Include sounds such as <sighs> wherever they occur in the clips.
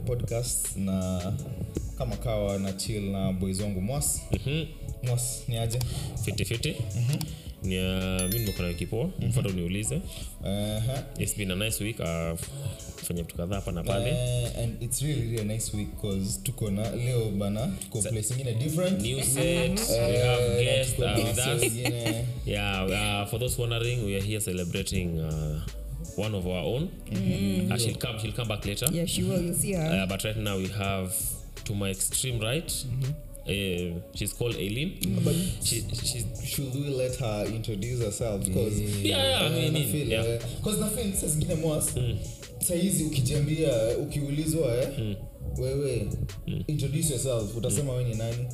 podcast na kama kawa na chill na boys wangu Mwas. Mhm. Mwas ni aje? fiti fiti ni uh, mi nimekuwa na wiki poa mfata uniulize Uh-huh. it's been a nice week uh, fanya vitu kadhaa hapa na pale Uh, and it's really really a nice week cause tuko na leo bana tuko place ingine different. new set we Eh, have guests uh, with us yeah uh, for those wondering we are here celebrating uh, one of our own Mm. uh, she'll come she'll come back later Yeah, she will. You'll see her. uh, but right now we have to my extreme right Mm-hmm. uh, she's called Aileen Mm-hmm. But she, she, should we let her introduce herself because Yeah, yeah, I mean, yeah. Because cause nothing says zingine Mwas saizi ukijambia ukiulizwa eh, wewe introduce yourself utasema wewe ni nani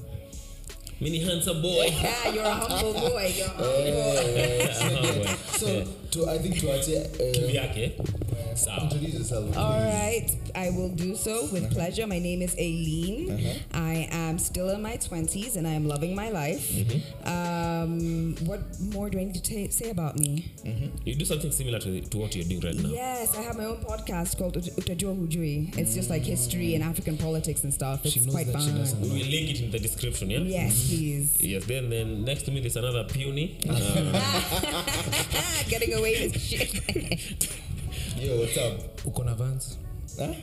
mi ni handsome boy yeah, you're a humble boy. You're a <laughs> humble boy. Eh, <laughs> so to, I think to yake uh, uh, sawa introduce yourself All right, I will do so with uh-huh. pleasure. My name is Aileen. Uh-huh. I am still in my 20s and I am loving my life. Mm-hmm. Um, what more do I need to ta say about me? Mm-hmm. you do something similar to, to what you're doing right now Yes, I have my own podcast called Ut- Utajua Hujui. It's just like mm. history and African politics and stuff. It's She knows quite that fun. We will link it in the description, yeah? Yes, mm-hmm. please. Yes, then then next to me there's another puny. <laughs> Uh, <laughs> Getting away with shit. yo what's up uko na vans huh?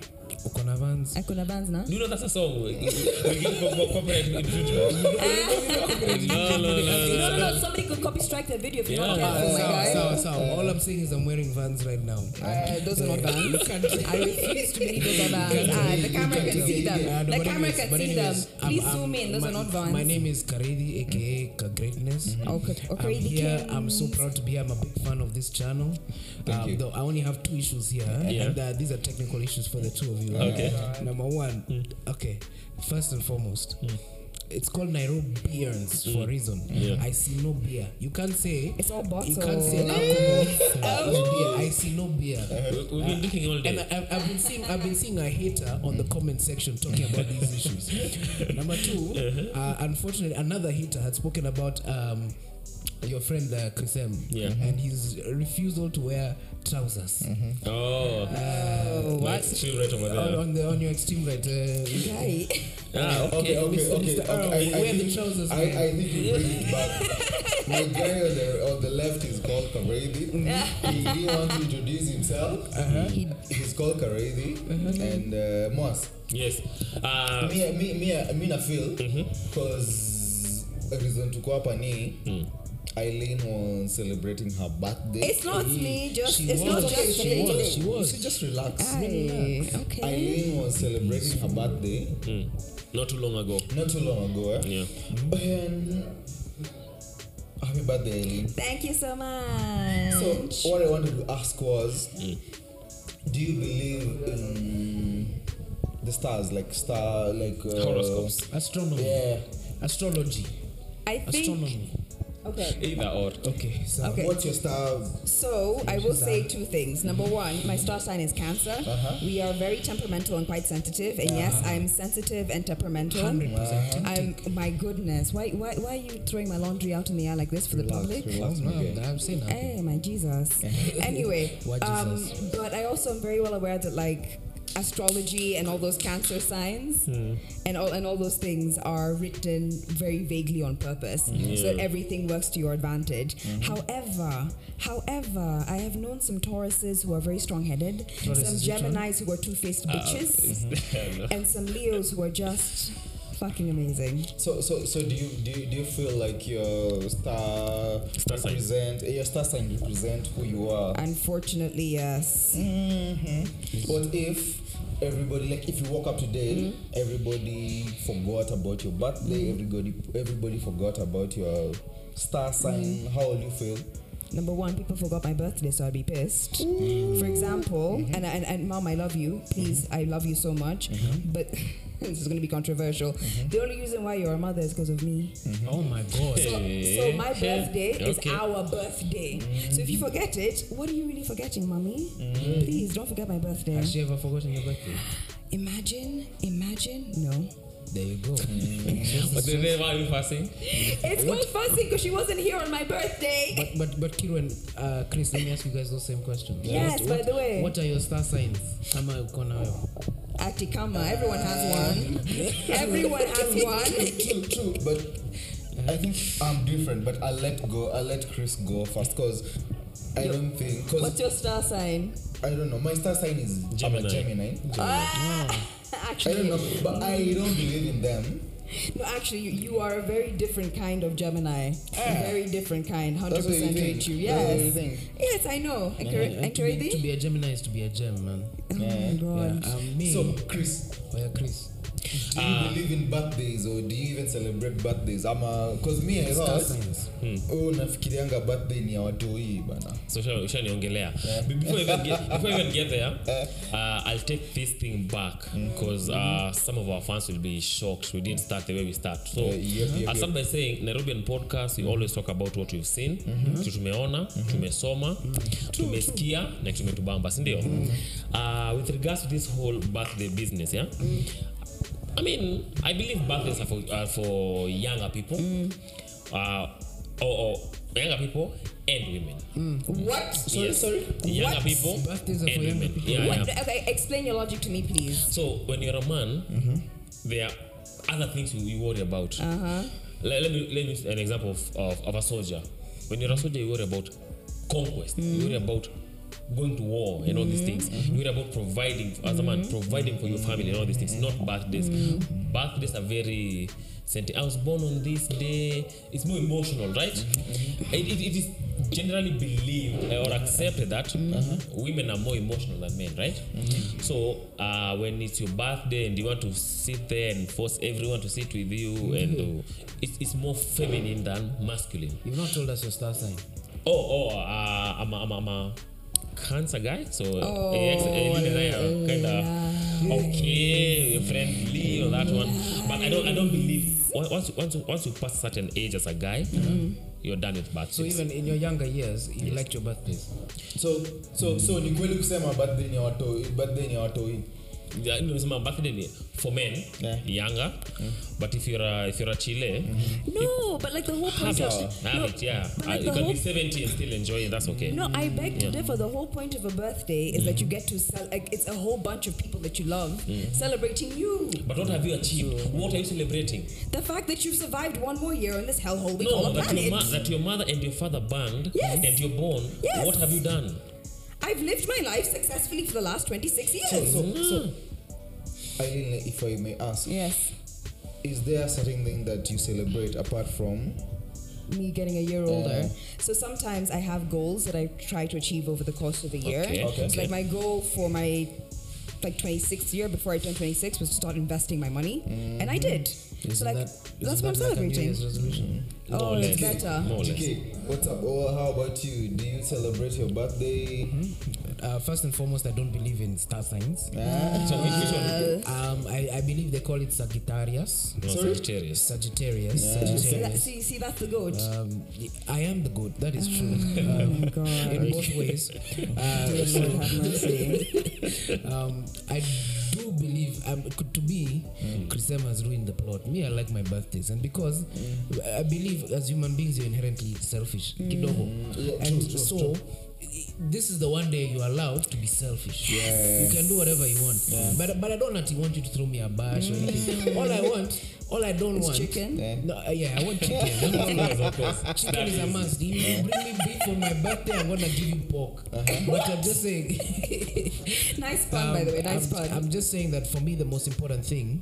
Uko na vans Akuna Vans na? do you know that's a song? We we give for for copyright <laughs> infringement. No, no, no, No, no. no, no. Somebody could copy strike that video if you're not Yeah. careful, my sawa guy. sawa sawa all i'm saying is i'm wearing vans right now Uh, those are not vans. I refuse to believe those are vans. Ah, the camera can see them. Uh, The camera can see them. Please zoom in. Those are not vans. my name is karedi aka greatness Okay, I'm here. I'm so proud to be here. I'm a big fan of this channel. Thank um, you. Though I only have two issues here, Yeah. and uh, these are technical issues for the two of you. Okay. Number one, mm. okay. First and foremost, mm. it's called Nairobians mm. for a reason. Yeah. I see no beer. You can't say. It's all You can't say alcohol <laughs> for beer. I see no beer. Uh-huh. We- We've been uh, drinking all And day. I, I've, I've been seeing I've been seeing a hater on the comment section talking about these issues. <laughs> Number two, uh-huh. uh, unfortunately, another hater had spoken about um, your friend uh, Chris M. Yeah. and his refusal to wear trousers Oh, Oh, my what? extreme right over there. on the on your extreme right. Uh, Guy. <laughs> Ah, okay okay. okay Mr. okay, Mr. Earl, okay. I, I, wear the think, trousers, I. I think you bring it back my guy on the, on the left is called Karedi he he wants to introduce himself He- he's called Karedi and uh, Moas. Yes. Uh, me, me, me, me na feel because reason tuko hapa ni Eileen was celebrating her birthday It's not me, just She it's not was, just she was, she was. You should just relax Aye, okay. Eileen was celebrating her birthday mm, not too long ago. not too long ago eh? Yeah. and happy birthday Eileen Thank you so much. So what I wanted to ask was, do you believe in the stars, like star, like uh, Horoscopes. astronomy, Yeah. astrology, I think astronomy. Okay. Either or. Okay, so Okay. What's your star? So I will say two things. Number one, my star sign is Cancer. Uh-huh. We are very temperamental and quite sensitive. And yes, I'm sensitive and temperamental. hundred percent. I'm my goodness. Why why why are you throwing my laundry out in the air like this for the public? relax, No, okay. I'm saying nothing. Hey, my Jesus. <laughs> anyway, What um, but I also am very well aware that like astrology and all those cancer signs hmm. and all and all those things are written very vaguely on purpose hmm. so that everything works to your advantage. Hmm. However, however, I have known some Tauruses who are very strong-headed, some Tauruses, which one? Geminis who are two-faced ah, bitches, <laughs> and some Leos who are just fucking amazing. So, so, so do you do you, do you feel like your star, Star sign. represent eh, your star sign represent who you are? Unfortunately, yes. Mm-hmm. What if everybody like if you woke up today, mm-hmm. everybody forgot about your birthday, mm-hmm. everybody everybody forgot about your star mm-hmm. sign, how will you feel? Number one, people forgot my birthday, so I'd be pissed. For example, and, and and mom, I love you. Please, I love you so much. But <laughs> this is going to be controversial. Mm-hmm. The only reason why you're a mother is because of me. Mm-hmm. Oh my god. So, so my birthday is Okay. our birthday. So if you mm-hmm. forget it, what are you really forgetting, mommy? Please don't forget my birthday. Has she ever forgotten your birthday? <sighs> Imagine, imagine, no. There you go. <laughs> Mm. But then why are you fussing? It's what? called fussing because she wasn't here on my birthday. But but but Kirwan, uh, Chris, let me ask you guys those same questions. Yes, What- by what- the way. What are your star signs? Kama uko nayo. Atikama, everyone has one. <laughs> everyone has one. true, true. But I think I'm different. But I'll let go. I'll let Chris go first because I don't think. What's your star sign? I don't know. My star sign is Gemini. I'm a Gemini. Gemini. Ah, I <laughs> actually, don't know, but I don't believe in them. <laughs> no, actually, you, you are a very different kind of Gemini. A very different kind. Hundred percent think. with you. That's what you Yes. think. Yes, I know. And Encourage to, be, to be a Gemini is to be a gem, man. Oh my god. Yeah, um, me. So, Chris, oh yeah, Chris. Do you believe in birthdays or do you even celebrate birthdays? ama cause me I thought, signs. oh nafikirianga birthday ni ya watu hii bana. So usha- ushaniongelea. Yeah. before even get, before even get there <laughs> uh, I'll take this thing back because mm. uh, some of our fans will be shocked. We didn't start the way we start. So Yeah, yep, yep, I'll start by saying Nairobian podcast we always talk about what we've seen. Mm-hmm. tumeona mm-hmm. tumesoma tumesikia na tumetubamba kitu tumetubamba sindio uh, with regards to this whole birthday business yeah I mean, I believe birthdays are for, are for younger people, uh, or, or younger people and women. What? Sorry, yes. sorry. Younger What? people Birthdays are and for younger women. people. Yeah, What? yeah. Okay, explain your logic to me, please. So when you're a man, there are other things you, worry about. Uh-huh. Let, let me let me an example of, of, of a soldier. When you're a soldier, you worry about conquest. You worry about going to war and all these things. You worry about providing as a man, providing for your family and all these things. Not birthdays. Birthdays are very senti- I was born on this day. It's more emotional, right? It, it, it is generally believed or accepted that women are more emotional than men, right? So uh, when it's your birthday and you want to sit there and force everyone to sit with you, and uh, it's, it's more feminine than masculine. You've not told us your star sign. Oh, oh, uh, I'm, a, I'm, a, I'm a cancer guy, so Oh, ex- Eileen and I are kind of okay, friendly, or that one. But I don't, I don't believe once, you- once, you- once you pass a certain age as a guy, you're done with birthdays. So even in your younger years, you liked your birthdays. So, so, so ni kweli kusema birthday ni watoi, birthday ni watoi. Yeah, no, it's my birthday ni- for men, Yeah. younger. But if you're a, if you're a Chile, No, but like the whole have point it, have no, it, yeah. but Uh, you can whole be 70 and still enjoy it. That's okay. No, I beg to Yeah. differ. The whole point of a birthday is that you get to sell. Like, it's a whole bunch of people that you love celebrating you. But what have you achieved? What are you celebrating? The fact that you've survived one more year on this hellhole we call a that your, ma- that your mother and your father banged Yes. and you're born. Yes. What have you done? I've lived my life successfully for the last 26 years. So, so, mm. so, Eileen, if I may ask, yes. is there a certain thing that you celebrate apart from? Me getting a year older. So sometimes I have goals that I try to achieve over the course of a year. Okay, okay. So like my goal for my like 26th year before I turned 26 was to start investing my money, and I mm-hmm. did. Isn't so like that, that's isn't what I'm that like a New celebrating. Year's oh, it's better. More or less. Okay, what's up? Oh, how about you? Do you celebrate your birthday? Mm-hmm. Uh, first and foremost, I don't believe in star signs. Ah, So which, which one? Um, I, I believe they call it Sagittarius. No, Sorry? Sagittarius. Sagittarius. See, that, see, see, that's the goat. Um, I am the goat. That is true. oh Um, my <laughs> god. in both ways. <laughs> Uh, so, Lord have mercy. <laughs> um, I do believe um, could- to me, Chris Em has ruined the plot. Me, I like my birthdays, and because I believe as human beings, you're inherently selfish. Kidogo. Yeah, and true, true, so. true. This is the one day you're allowed to be selfish. Yeah. You can do whatever you want. But but I don't actually want you to throw me a bash or anything. Mm. All I want, all I don't It's want. chicken. Yeah. No, uh, yeah, I want chicken. <laughs> Of course, of course. Chicken That is a must. If you bring me beef for my birthday, I'm gonna give you pork. But I'm just saying. <laughs> Nice pun, by the way. Nice Um, I'm, pun. I'm just saying that for me, the most important thing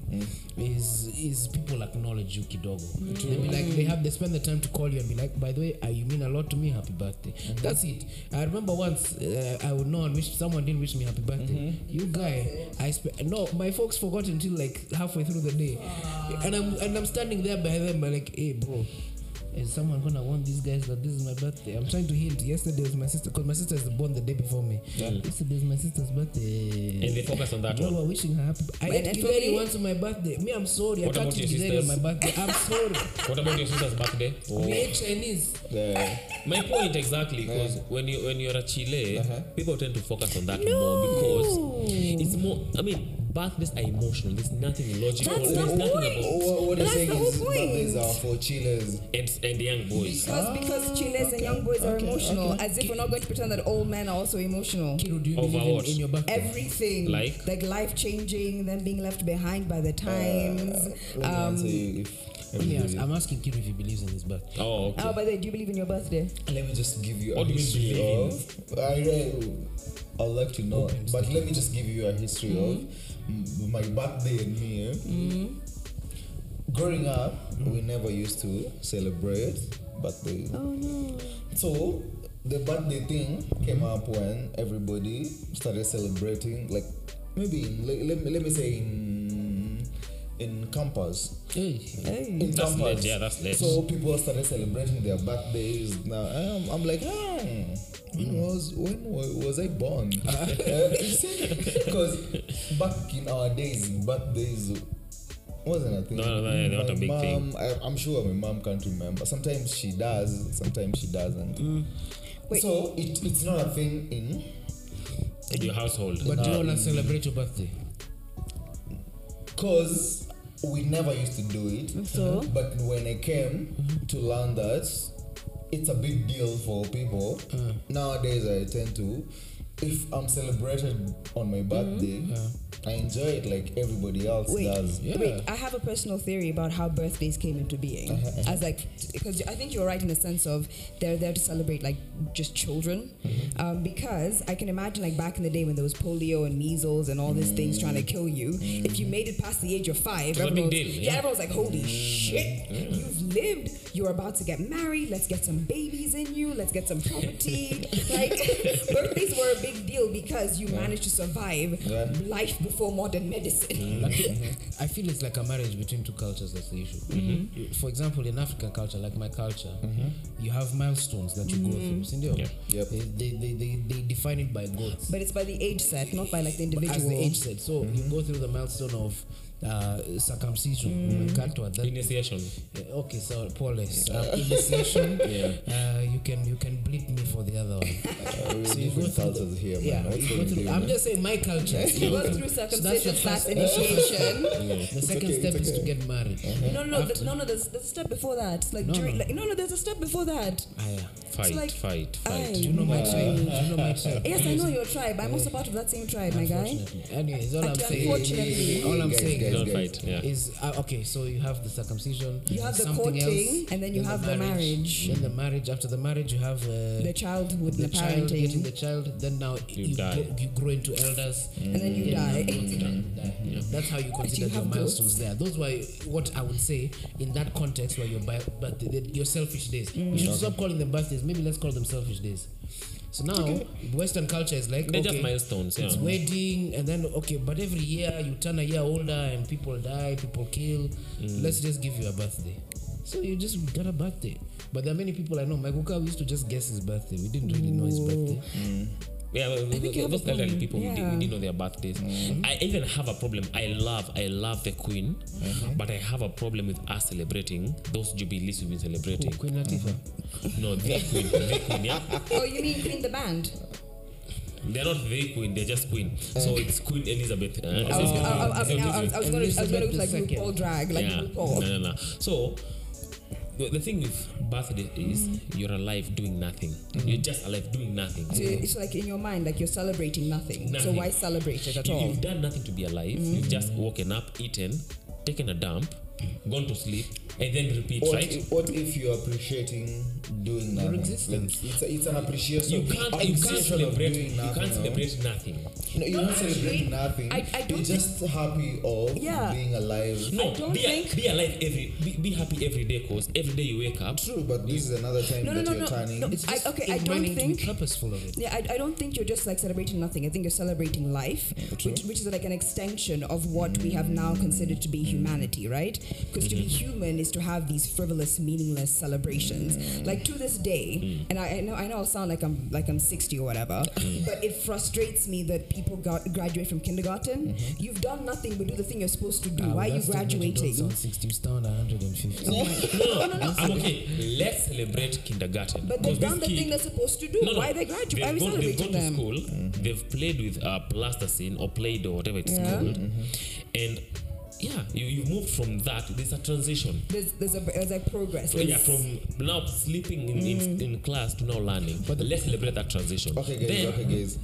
is is people acknowledge you kidogo. They be like they have they spend the time to call you and be like, by the way, uh, you mean a lot to me. Happy birthday. That's it. I remember once uh, I would know and wish someone didn't wish me happy birthday. You guy, I spe- no, my folks forgot until like halfway through the day, and I'm and I'm standing there by them, I'm like, hey, bro. Is someone gonna warn these guys that this is my birthday? I'm trying to hint. Yesterday was my sister, because my sister is born the day before me. Yesterday is my sister's birthday. And they focus on that Y'all one. were wishing her happy. I ate me- once on my birthday. Me, I'm sorry. What I can't eat be on my birthday. I'm sorry. <laughs> What about your sister's birthday? We Oh. ate Chinese. Yeah. My point exactly because when you when you're a Chile, Uh-huh. people tend to focus on that more because it's more. I mean, birthdays are emotional. There's nothing logical. That's There's the nothing point. about What, what That's saying the whole is point. birthdays are for chillers. and, and the young boys. Because because chiles and young boys are okay, emotional, okay. as if we're not going to pretend that old men are also emotional. Kiru, do you Over believe in, what? in your birthday? Everything, Like? like life changing, them being left behind by the times. Let me um, answer you if Let me ask, everybody- I'm asking Kiru if he believes in his birthday. Oh, okay. oh, by the way, do you believe in your birthday? Let me just give you a What do you history believe of. I, I, I'd like to know, Open but let me just give you a history Mm-hmm. of m- Mm, my birthday and me. eh. Mm-hmm. Growing up, mm. we never used to celebrate birthdays. Oh no. So the birthday thing came mm-hmm. up when everybody started celebrating, like maybe in, let, let, me, let me say in in campus. Hey. Hey. In That's campus. Late, yeah, that's late. So people started celebrating their birthdays. Now I'm, I'm like, hmm. when was when wa- was I born? <laughs> <laughs> Because back in our days, birthdays wasn't a thing. No, no, no, yeah, not a big thing. I, I'm sure my mom can't remember. Sometimes she does, sometimes she doesn't. Mm. Wait. So it, it's not a thing in Your household. But do you want to celebrate your birthday? Cause we never used to do it. So? But when I came to learn that it's a big deal for people, nowadays I tend to if I'm celebrated on my birthday, I enjoy it like everybody else Wait, does. Yeah. wait. I have a personal theory about how birthdays came into being. Uh-huh, As like, because I think you're right in the sense of they're there to celebrate like just children. Mm-hmm. Um, because I can imagine like back in the day when there was polio and measles and all these things trying to kill you. If you made it past the age of five, was a big everyone was, deal, yeah. yeah. everyone was like, "Holy Mm-hmm. shit, you've lived. You're about to get married. Let's get some babies in you. Let's get some property." <laughs> like <laughs> birthdays were a big deal because you managed to survive Yeah. life before modern medicine. Mm-hmm. Like, I feel it's like a marriage between two cultures. That's the issue. You- For example, in African culture, like my culture, you have milestones that you go through. Sindio? Yeah. Yep. They, they, they, they, they define it by goals. But it's by the age set, not by like the But individual. as the age set. so you go through the milestone of uh, circumcision. Mm. That, Initiation. Uh, okay, so Paulus, um, <laughs> initiation. Yeah. Uh, you can you can bleed me for the other one. Uh, So you go through cultures the, here, yeah. What's You go through, I'm just saying my culture. you go through So that's circumcision the slash first- initiation. The second okay, step it's is to get married. No, no, no, there's, no, no. There's, there's a step before that. Like No, during, no. like no, no. There's a step before that. Ah, yeah. Fight, like- fight, fight. Aye. Do you know my tribe? Do you know my tribe? <laughs> Yes, I know your tribe. I'm also part of that same tribe, my guy. Unfortunately. Anyways, all I'm saying, Unfortunately. all I'm saying guys, Don't guys. fight. Yeah. is uh, okay. So you have the circumcision, You have the something courting, else, and then you have the marriage. Then the marriage. After the marriage, you have uh, The childhood the the child getting parenting, the child. Then now you, die. Grow, you grow into elders, and then you Then die. you die. That's how you consider you your have milestones there. Those were what I would say in that context where your bi- but the, the- your selfish days. We should stop calling them birthdays. Maybe let's call them selfish days. So now Western culture is like They're okay, just milestones. Yeah. it's wedding and then okay, but every year you turn a year older and people die, people kill. Mm. Let's just give you a birthday. So you just got a birthday. But there are many people I know. My Kuka used to just guess his birthday. We didn't really know his birthday. Yeah, well, think you have those a elderly point. people, we, did, Yeah. we didn't know their birthdays. I even have a problem. I love, I love the Queen, but I have a problem with us celebrating those jubilees we've been celebrating. Oh, Queen Latifah. No, the Queen, the Queen, yeah. Oh, you mean Queen the band? They're not the Queen, they're just Queen. So it's Queen Elizabeth. Uh, I was, so- I, I, I, so mean, I, was, going to, I was going to look like Elizabeth II. RuPaul drag, like yeah. RuPaul. No, no, no. So the, the thing with birthday is Mm. you're alive doing nothing. You're just alive doing nothing. So it's like in your mind, like you're celebrating nothing. So why celebrate it at You, all? you've done nothing to be alive. Mm-hmm. You've just woken up, eaten, taken a dump, gone to sleep, and then repeat, What, right? if, what if you're appreciating doing nothing? existence. Like, it's, a, it's an appreciation. You can't, you can't of celebrate. doing You nothing, can't no? celebrate nothing. No, you're No, not celebrate nothing. I- I don't You're think- just happy of Yeah. being alive. No, don't be, think- be alive every. Be, be happy every day, cause every day you wake up. True, but this is another time No, no, that no, you're no, turning. no. It's I- just okay, I don't minding to be think- purposeful of it. Yeah, I, I don't think you're just like celebrating nothing. I think you're celebrating life, which, which is like an extension of what we have now considered to be humanity, right? Because to be mm-hmm. human is to have these frivolous, meaningless celebrations. Mm. Like to this day, mm. and I, I know I know I'll sound like I'm like I'm 60 or whatever, mm. but it frustrates me that people got, graduate from kindergarten. Mm-hmm. You've done nothing but do the thing you're supposed to do. Ah, Why are you graduating? don't sound 60, you sound 150. <laughs> No, no, no, I'm okay. Let's celebrate kindergarten. But they've done the this thing they're supposed to do. No, no. Why are they graduating? They've Why are we gone, they've gone to school. They've played with uh, plasticine or played or whatever it's Yeah. called, mm-hmm. and yeah, you you moved from that. There's a transition. There's, there's, a, there's a progress. there's... yeah, from now sleeping in, in, in class to now learning. But let's celebrate that transition. Okay, guys. Then, okay, guys.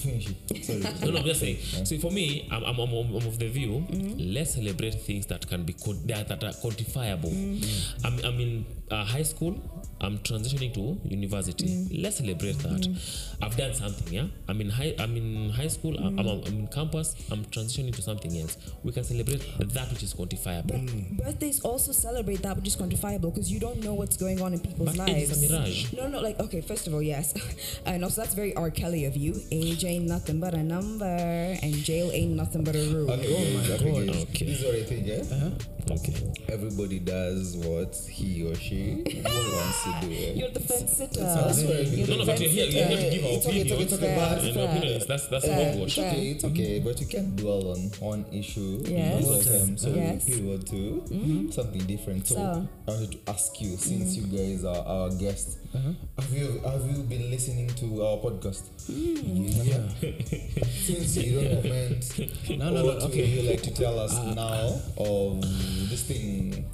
Finish it. <laughs> Sorry. <laughs> No, no, I'm just saying. So for me, I'm, I'm, I'm, I'm of the view, mm-hmm. let's celebrate things that can be quant- that, that are quantifiable. Mm-hmm. I'm, I'm in uh, high school. I'm transitioning to university. Mm-hmm. Let's celebrate that. I've done something. Yeah, I'm in high. I'm in high school. I'm, I'm, I'm in campus. I'm transitioning to something else. We can celebrate that which is quantifiable. Mm. Birthdays also celebrate that which is quantifiable because you don't know what's going on in people's But age lives. is a mirage. No, no, like okay. First of all, yes, <laughs> and also that's very R. Kelly of you. Age ain't nothing but a number, and jail ain't nothing but a rule. Okay, Oh my okay, God. guys. Okay. This is what I think, yeah? Uh-huh. Okay. Everybody does what he or she wants to do. yeah? <laughs> You're the fence sitter. That's what I You're think. No, no, but you're here. You're here to give our It's okay, it's okay, opinions. it's okay, but- And our opinions. That's that's Fair. hogwash. It's okay, it's okay, mm-hmm. but you can't dwell on one issue Yes. all the time. So Yes. we pivot to mm-hmm. something different. So, So. I wanted to ask you, since mm-hmm. you guys are our guests, have you have you been listening to our podcast? Yeah. <laughs> Since you don't comment, <laughs> No, no, no, okay. would you like to tell us now of this thing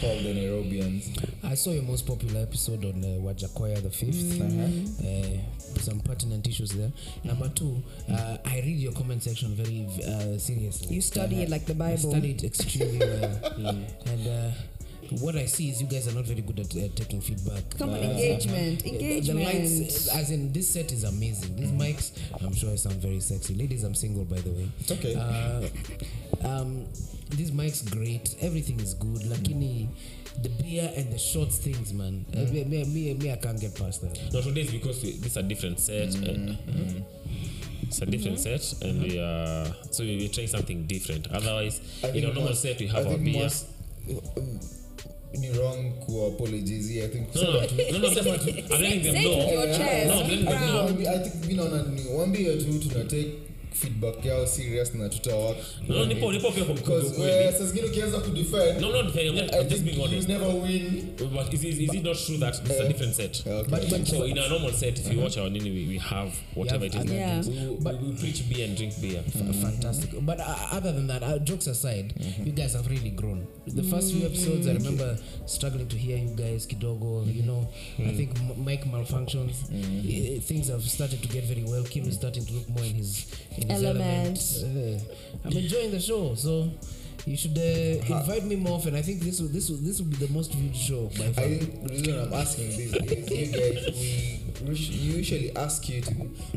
called the Nairobians? I saw your most popular episode on uh, Wajakoya the 5th. Uh, some pertinent issues there. Number two, uh, I read your comment section very uh, seriously. You study it like the I Bible. studied extremely well. <laughs> And uh, what I see is you guys are not very good at uh, taking feedback. Come on, Uh, engagement, the- engagement. The lights, as in this set is amazing. These mics, I'm sure I sound very sexy. Ladies, I'm single by the way. It's okay. Uh, um, these mics great. Everything is good. Lakini the beer and the shorts things, man. Uh, me, me, me, me, I can't get past that. No, today is because we, this is a different set. And, it's a different set, and we are so we- we're trying something different. Otherwise, I in think our normal most- set, we I have our think beer. most- ni wrong kuapologizia i think no, no, no, no, no, no, no, no, no, no, no, no, no, feedback yao serious na tutawak No, no, nipo nipo pia because uh, saa zingine ukianza kudefend No, no, I'm I'm just think being you never win But is, is, is it not true that this is a different set? okay. But, but, So in our normal set, if you watch our nini, we, we have whatever it is. Yeah. We, we, we preach beer and drink beer. F- fantastic. But uh, other than that, uh, jokes aside, you guys have really grown. The first few episodes, I remember struggling to hear you guys, Kidogo. You know, I think mic malfunctions. Uh, things have started to get very well. Kim is starting to look more in his in his Element. element. I'm enjoying the show, so. You should uh, invite me more often. I think this will this will this will be the most viewed show by far. I think the reason I'm asking this is you guys, we usually ask you to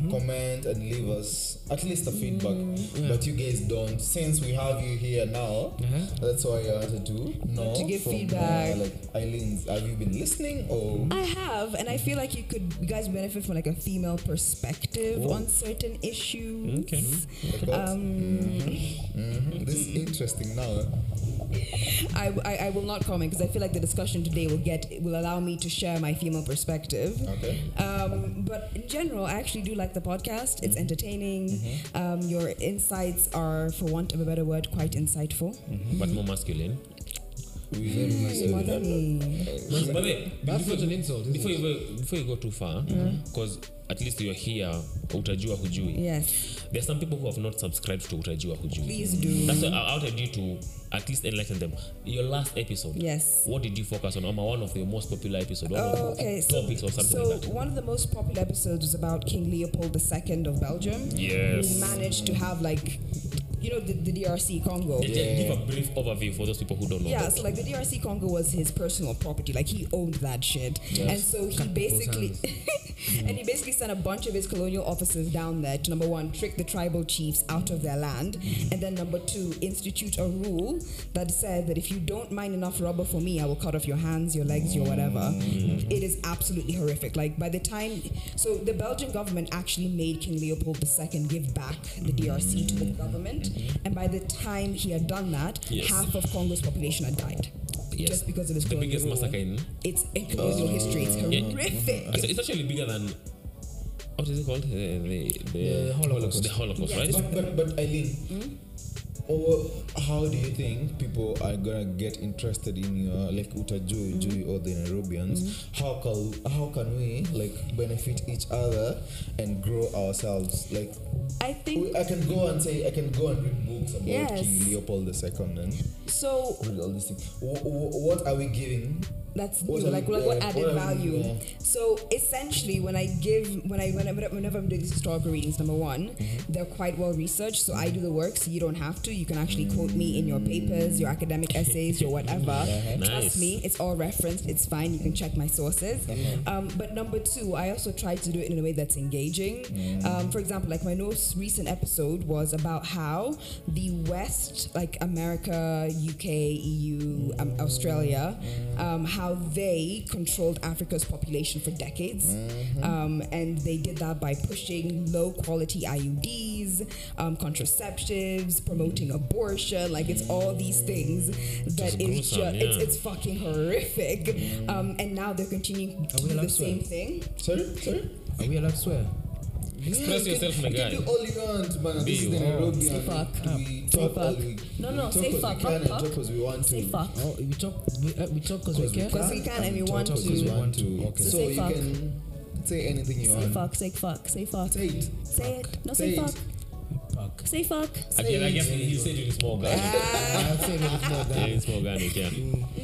comment and leave us at least a feedback, but you guys don't. Since we have you here now, Uh-huh. that's why I wanted to know To give from, feedback. Uh, like Eileen, have you been listening or? I have, and I feel like you could, you guys benefit from like a female perspective on certain issues. Okay. Like what? Um, Mhm. This is interesting now. I, I, I will not comment because I feel like the discussion today will get will allow me to share my female perspective. Okay. Um, but in general, I actually do like the podcast. It's entertaining. Um, your insights are, for want of a better word, quite insightful. But more masculine. We very much Hey, Madani. But wait, That's before, an insult. Before you go, before you go too far, because at least you're here, utajua hujui. Yes, There are some people who have not subscribed to utajua hujui. please do. That's why I wanted you to at least enlighten them. Your last episode. Yes. What did you focus on? Ama one of the most popular episodes. One Oh, of the okay. So, topics or something so like that. one of the most popular episodes was about King Leopold II of Belgium. Yes. Who managed to have like, you know, the, the DRC Congo. Just Give a brief overview for those people who don't know. Yeah, so like the DRC Congo was his personal property. Like he owned that shit. yes. And so he Cut basically <laughs> and he basically sent a bunch of his colonial officers down there to number one, trick the tribal chiefs out of their land. And then number two, institute a rule that said that if you don't mine enough rubber for me, I will cut off your hands, your legs, your whatever. It is absolutely horrific. Like by the time so the Belgian government actually made King Leopold II give back the DRC to the government. And by the time he had done that, Yes. half of Congo's population had died. Yes. Just because of his the biggest rule. massacre in. It's in colonial history. It's horrific. It's, it's actually bigger than what is it called? Uh, the, the, The Holocaust. The Holocaust, Yes. right? But but but Eileen, hmm? Or how do you think people are gonna get interested in your like Utajui, Jui or the Nairobians? How can how can we like benefit each other and grow ourselves? Like I think I can go and say I can go and read books about Yes. King Leopold II and so. read all these things. Wh- wh- what are we giving? That's What new, like like what added what value. yeah. So essentially, when I give, when I whenever, whenever I'm doing these historical readings, number one, Mm-hmm. they're quite well researched. So I do the work, so you don't have to. You can actually quote me in your papers, your academic essays, your whatever. Uh-huh. <laughs> Trust me, it's all referenced. It's fine. You can check my sources. Uh-huh. Um, but number two, I also try to do it in a way that's engaging. Mm. Um, for example, like my most recent episode was about how the West, like America, UK, EU, um, Australia, um, how they controlled Africa's population for decades. Um, and they did that by pushing low quality IUDs, um, contraceptives, promoting abortion. Like it's all these things that Just is gruesome, just, it's, yeah. it's fucking horrific. Um, and now they're continuing to do the same swear? thing. Sorry, sorry. Are we allowed to swear? Express Yeah, yourself, my guy. You can all you want, man. Be This is the Nairobi. Say and fuck. We talk fuck. we. No, we no, talk say as fuck, We fuck, and talk as we want to. Say fuck. Oh, we talk. We, uh, we talk because we Because we can. Because we can and we talk want because to. we want to. Okay. So, So say you fuck. can say anything you Say want. fuck, say fuck, say fuck. Say it. Say it. No, Say say fuck. Fuck. Say fuck. I guess, I guess he, said it in small ah, guy. I'll say it with more yeah, than. in small <laughs> gun, yeah.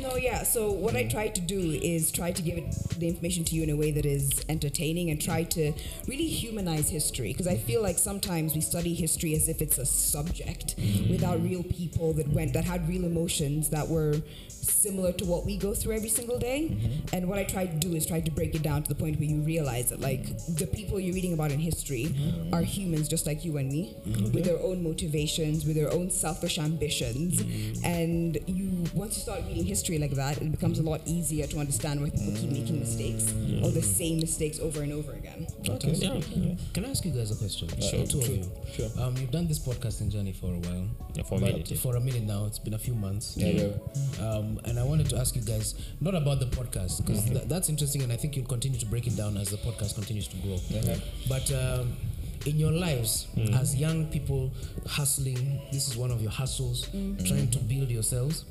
No, yeah. So what I mm. try to do is try to give it the information to you in a way that is entertaining and try to really humanize history because I feel like sometimes we study history as if it's a subject mm. without real people that went that had real emotions that were similar to what we go through every single day. Mm-hmm. And what I try to do is try to break it down to the point where you realize that like the people you're reading about in history mm. are humans just like you and me mm-hmm. with their own motivations, with their own selfish ambitions. And you once you start reading history like that, it becomes a lot easier to understand why people keep making mistakes or the same mistakes over and over again. Okay. Yeah. Can I ask you guys a question? Sure. Two of you. Sure. Um, you've done this podcasting journey for a while. Yeah, for a minute, yeah. For a minute now. It's been a few months. Yeah, yeah. Um, and I wanted to ask you guys not about the podcast because Mm-hmm. tha- that's interesting, and I think you'll continue to break it down as the podcast continues to grow. Uh-huh. But um, in your lives, Mm. as young people hustling, this is one of your hustles, trying to build yourselves.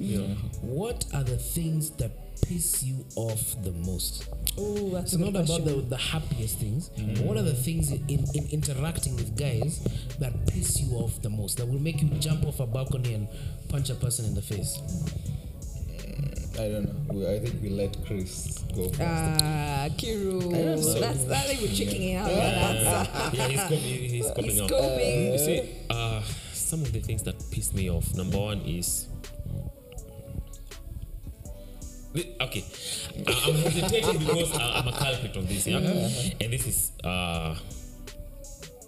What are the things that piss you off the most? Oh, that's It's not about the, the happiest things, but what are the things in, in interacting with guys that piss you off the most, that will make you jump off a balcony and punch a person in the face? I don't know. We, I think we let Chris go first. Ah, Kiru. so. That's that they were chickening out. That's, yeah, he's, cop- he- he's coping he's out. coping. You see, uh, some of the things that piss me off. Number one is. Okay, I- I'm hesitating because I- I'm a culprit of this, <laughs> yeah, and this is uh,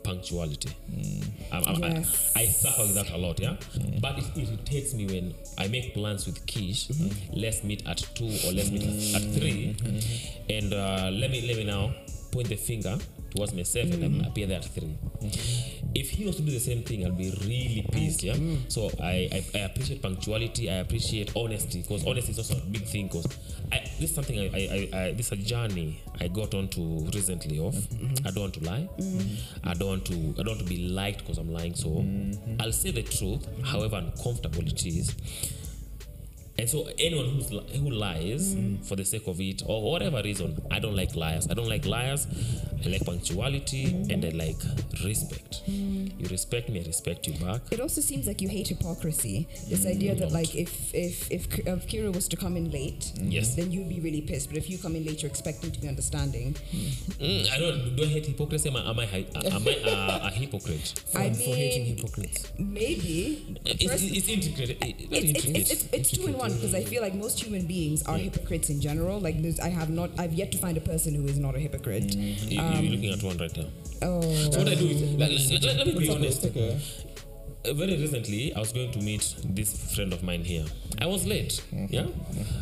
punctuality. Mm. I'm- I'm- I- Yes. I, suffer with that a lot, yeah. Mm. But it irritates me when I make plans with Kish. Mm-hmm. Let's meet at two or let's meet at, at 3 mm-hmm. Mm-hmm. and uh, let me let me now point the finger towards myself and then appear there at 3 If he was to do the same thing, I'll be really pissed. Yeah. So I, I I appreciate punctuality. I appreciate honesty because honesty is also a big thing. Because this is something I, I, I, I this is a journey I got onto recently. Of I don't want to lie. I don't want to I don't want to be liked because I'm lying. So I'll say the truth, however uncomfortable it is. And so anyone who's li- who lies for the sake of it or whatever reason, I don't like liars. I don't like liars. I like punctuality and I like respect. You respect me, I respect you back. It also seems like you hate hypocrisy. This idea that like if if if, K- if Kiru was to come in late, Yes. then you'd be really pissed. But if you come in late, you're expecting to be understanding. Mm, I don't do I hate hypocrisy? Am I am I, am I a, a hypocrite? For, I for hating mean, hypocrites. maybe. It's, Pers- it's integrated. It- it's, it's, it's, it's, it's two in one because I feel like most human beings are hypocrites in general. Like there's, I have not, I've yet to find a person who is not a hypocrite. Mm-hmm. You- You're um, looking at one right now. Oh, So what I do is, let, let- let- let me be honest. Okay. Uh, very recently, I was going to meet this friend of mine here. I was late. Mm-hmm. Yeah.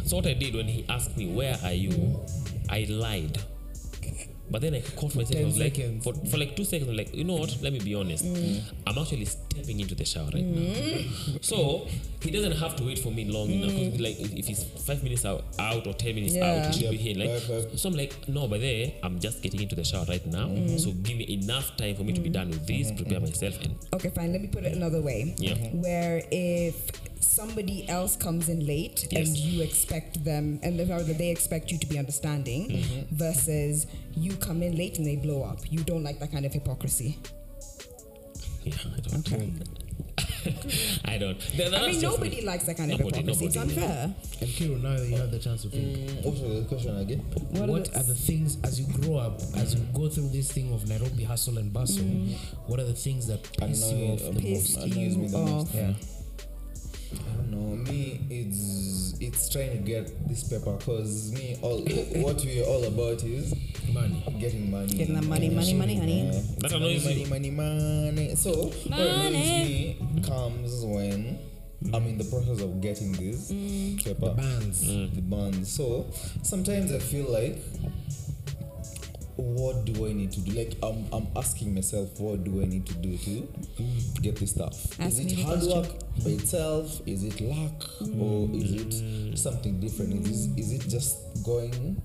So what I did when he asked me, "Where are you?" I lied. But then I caught myself. I 10 was like, for, for like two seconds, I'm like, you know what? Let me be honest. Mm. I'm actually stepping into the shower right now. Mm. So he doesn't have to wait for me long enough. 'cause, mm. Like if, if he's five minutes out, out or ten minutes Yeah. out, he should be here. Like Right, right. so, I'm like, no, but there I'm just getting into the shower right now. Mm. So give me enough time for me to be done with this, prepare myself, and Okay, fine. Let me put it another way. Yeah. Mm-hmm. Where if somebody else comes in late and you expect them, and they, or they expect you to be understanding, Mm-hmm. versus you come in late and they blow up. You don't like that kind of hypocrisy. Yeah, I don't. Okay. <laughs> I don't. That- I mean, nobody me. likes that kind of Nobody, hypocrisy. It's unfair. And Kiru, now that you have the chance to think, Mm, what was the question again? What what, are are, the- the things as you grow up, as you go through this thing of Nairobi hustle and bustle? What are the things that piss you off the most? Piss you off. Yeah. I don't know. Me, it's it's trying to get this paper because me, all what we're all about is Money. getting money. Getting the money, money, money, honey. That annoys money, you. money, money, money. So what annoys me comes when I'm in the process of getting this paper, Bands. the bands. So sometimes I feel like. What do I need to do? Like I'm, I'm asking myself, what do I need to do to get this stuff? Ask is it hard question. work by itself? Is it luck, or is it mm. something different? Is is it just going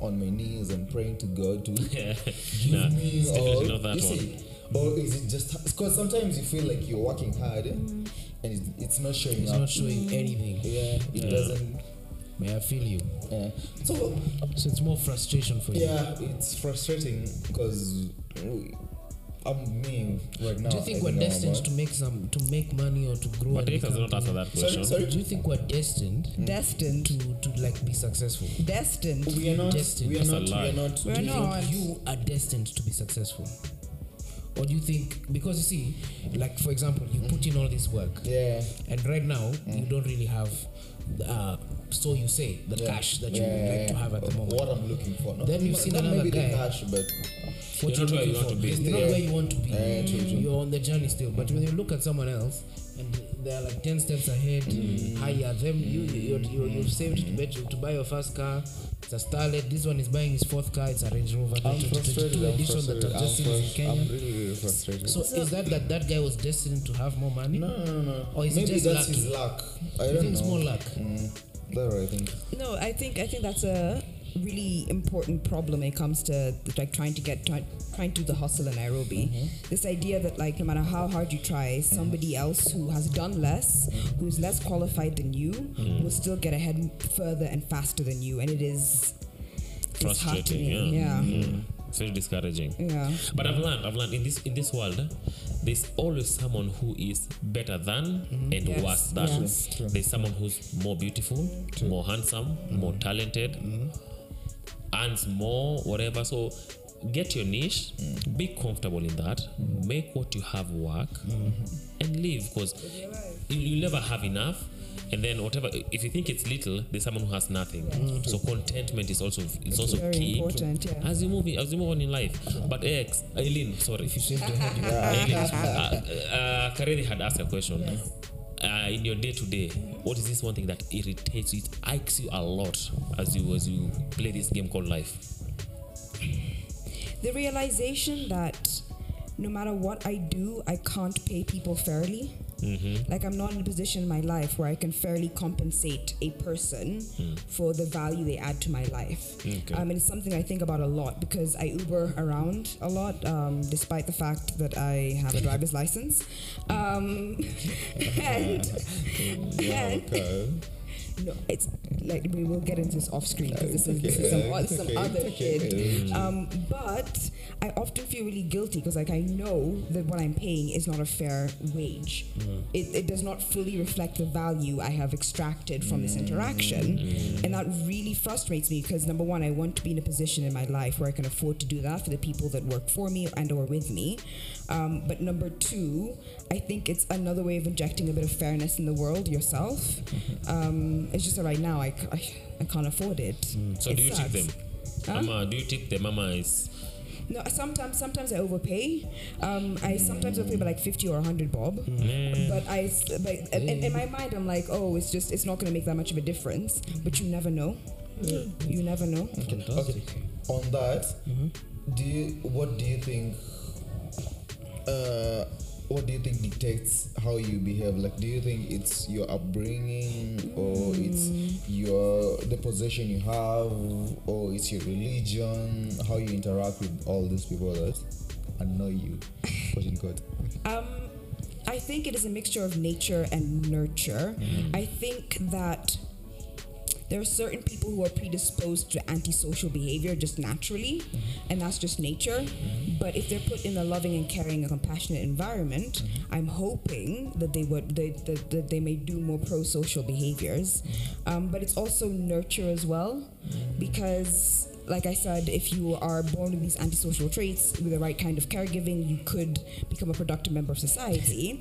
on my knees and praying to God to <laughs> give Nah, me, it's definitely or not that you one. see, or is it just because sometimes you feel like you're working hard mm. and it's, it's not showing It's up. not showing mm. anything. yeah, it doesn't. May I feel you? Yeah. So So it's more frustration for you. yeah, it's frustrating because I'm me right now. Do you think we're destined to make some to make money or to grow? But and Rick has become- not answered that Sorry, question. sorry. Do you think we're destined hmm. Destined. to to like be successful? Destined. We are not. Destined. We are That's not. We are not. We're do you not. think you are destined to be successful? Or do you think because you see, like for example, you put in all this work Yeah. and right now you hmm. don't really have uh, so you say the yeah. cash that you would like to have at the moment. What I'm looking for. Not, Then you've seen not another maybe guy. the cash, but what You're not you're where you want to be. You're not where you want to be. Yeah, true, true. You're on the journey still. But when you look at someone else and they're like 10 steps ahead, Mm. higher, them, you, you, you, you've saved to, bet, to buy your first car. It's a Starlet. This one is buying his fourth car. It's a Range Rover. I'm 2022 frustrated. I'm edition frustrated. that I've just I'm, seen in Kenya. I'm really, really frustrated. so, is that that that guy was destined to have more money? no, no, no, no. Or is it maybe just that's lucky? his luck. I You don't think it's know. more luck? Mm, that I think. No, I think I think that's a really important problem when it comes to like trying to get try, trying to do the hustle in Nairobi. Mm-hmm. This idea that like no matter how hard you try, mm-hmm. somebody else who has done less, mm-hmm. who's less qualified than you, will still get ahead further and faster than you, and it is Frustrating. Yeah. Yeah. Mm. It's very discouraging. Yeah. But I've learned, I've learned in this in this world, there's always someone who is better than and Yes, worse than. yes. There's someone who's more beautiful, more handsome, more talented, earns more, whatever. So get your niche, be comfortable in that, make what you have work, and leave because you, you'll never have enough. And then whatever, if you think it's little, there's someone who has nothing. So contentment is also is also Very key important, yeah. as you move as you move on in life. But ex, Eileen, sorry, If you seem to have you Eileen, uh, uh, had asked a question. Uh, in your day to day, what is this one thing that irritates you? It ikes you a lot as you as you play this game called life. The realization that no matter what I do, I can't pay people fairly. Like I'm not in a position in my life where I can fairly compensate a person for the value they add to my life. Okay. Um, and it's something I think about a lot because I Uber around a lot, um, despite the fact that I have a driver's <laughs> license. Um, <laughs> and. <laughs> no, it's like we will get into this off screen because this is this is some, Okay, some okay, other okay. shit. Um, but I often feel really guilty because like I know that what I'm paying is not a fair wage. Mm. It, it does not fully reflect the value I have extracted from this mm. interaction, mm. and that really frustrates me because number one, I want to be in a position in my life where I can afford to do that for the people that work for me and or with me. Um, but number two, I think it's another way of injecting a bit of fairness in the world yourself. Um, it's just that right now I I can't afford it. So It do you tip sucks. them? Mama, do you tip them? Mama is No, sometimes sometimes I overpay. Um, I sometimes overpay by like fifty or hundred bob. Mm. But I, s- but in, in my mind, I'm like, oh, it's just it's not going to make that much of a difference. But you never know. You never know. Okay. On that, do you what do you think uh what do you think dictates how you behave? Like do you think it's your upbringing or it's your the position you have or it's your religion? How you interact with all these people that annoy you quote unquote? Um, I think it is a mixture of nature and nurture. I think that there are certain people who are predisposed to antisocial behavior just naturally, and that's just nature. But if they're put in a loving and caring and compassionate environment, I'm hoping that they would they, that, that they may do more pro-social behaviors. Um, but it's also nurture as well, because like I said, if you are born with these antisocial traits, with the right kind of caregiving, you could become a productive member of society.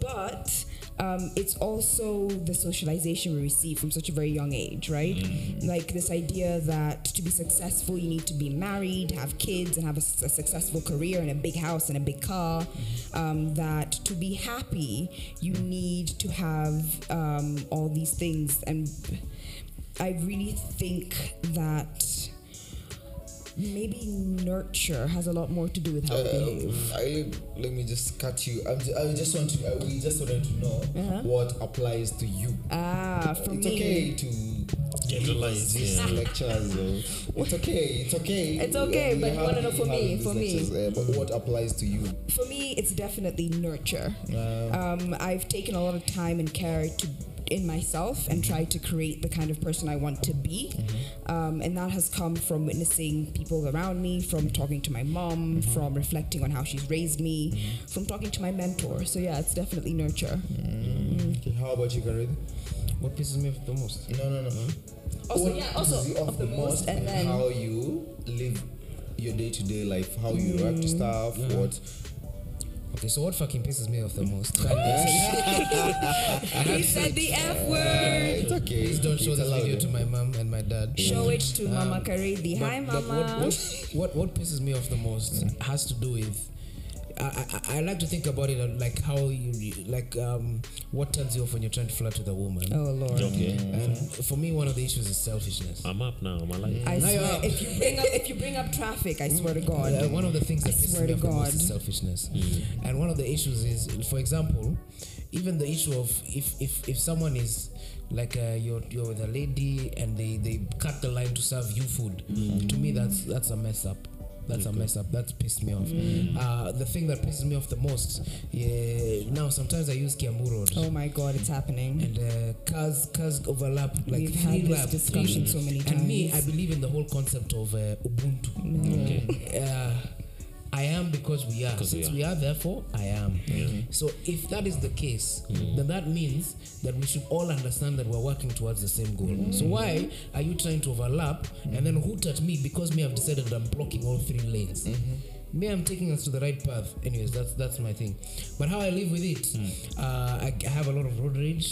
But um, it's also the socialization we receive from such a very young age, right? Like this idea that to be successful, you need to be married, have kids, and have a successful career and a big house and a big car. Um, that to be happy, you need to have um, all these things. And I really think that maybe nurture has a lot more to do with how we behave. Uh, I, let me just cut you. I'm ju- I just want to. Uh, we just wanted to know Uh-huh. what applies to you. Ah, for it's me, okay to Generalize, give these yeah. lectures. Or, it's okay. It's okay. It's okay, We but you wanna know for me, for these me. lectures, uh, but what applies to you? for me, it's definitely nurture. Uh, Um, I've taken a lot of time and care to in myself and try to create the kind of person I want to be, mm-hmm. um, and that has come from witnessing people around me, from talking to my mom, from reflecting on how she's raised me, mm-hmm. from talking to my mentor. So yeah, it's definitely nurture. Mm-hmm. Mm. okay, how about you, Karith? What pisses me off the most? No, no, no. Also, What yeah, also pisses you off of the most, and then how you live your day-to-day life, how you react to mm. stuff, what Okay, so what fucking pisses me off the most? <laughs> he <laughs> said the F Uh, word. it's okay. Please don't show it's this allowed, video yeah. to my mom and my dad. Show it to Mama Um, Karedi. Hi, But- but Mama. what, what, what, what pisses me off the most has to do with. I, I, I like to think about it like how you like um what turns you off when you're trying to flirt with a woman. oh Lord. Okay. And for me, one of the issues is selfishness. I'm up now. I'm alive. I Now swear, if you bring up if you bring up traffic, I swear to God. Uh, one of the things I that pisses swear to off God. is selfishness. And one of the issues is, for example, even the issue of if if, if someone is like uh, you're you're with a lady and they they cut the line to serve you food, to me that's that's a mess up. That's a mess up. That's pissed me off. Uh, the thing that pisses me off the most, yeah, now sometimes I use Kiambu Road. Oh my God, it's happening. And uh, cars cars overlap like We've three had this laps. discussion so many times. And me, I believe in the whole concept of uh, Ubuntu. Okay. Uh, I am because we are. 'Cause we Since are. we are, therefore I am. So if that is the case, then that means that we should all understand that we're working towards the same goal. So why are you trying to overlap and then hoot at me because me I've decided that I'm blocking all three lanes? Me, I'm taking us to the right path. Anyways, that's that's my thing. But how I live with it, uh, I, I have a lot of road rage.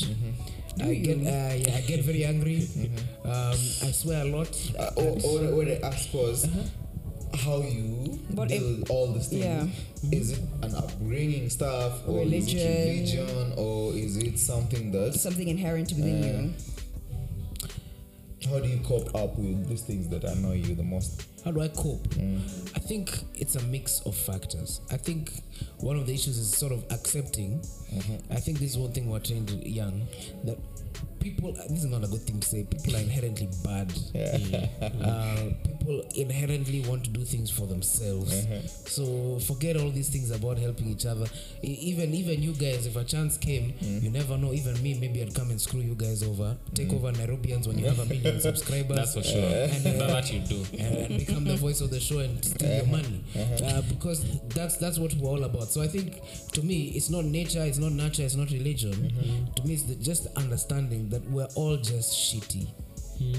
I get uh, yeah, I get very angry. <laughs> Um, I swear a lot. Uh, or, or what I ask was how you But deal if- all these things. yeah. Is it an upbringing stuff, or is it Religion. religion, or is it something that? Something inherent within Uh, you. How do you cope up with these things that annoy you the most? How do I cope? I think it's a mix of factors. I think one of the issues is sort of accepting. I think this is one thing we're trained young that people. Uh, this is not a good thing to say. People are inherently bad. Eh, uh, people inherently want to do things for themselves. Uh-huh. So forget all these things about helping each other. Even even you guys, if a chance came, mm. you never know. Even me, maybe I'd come and screw you guys over. Take mm. over NairoBEERns when you have a million <laughs> subscribers. That's for sure. And, uh, that, that you do. and, and become the voice of the show and steal your uh-huh. money uh-huh. uh, because that's that's what we're all about so i think to me it's not nature it's not nurture it's not religion mm-hmm. to me it's the, just understanding that we're all just shitty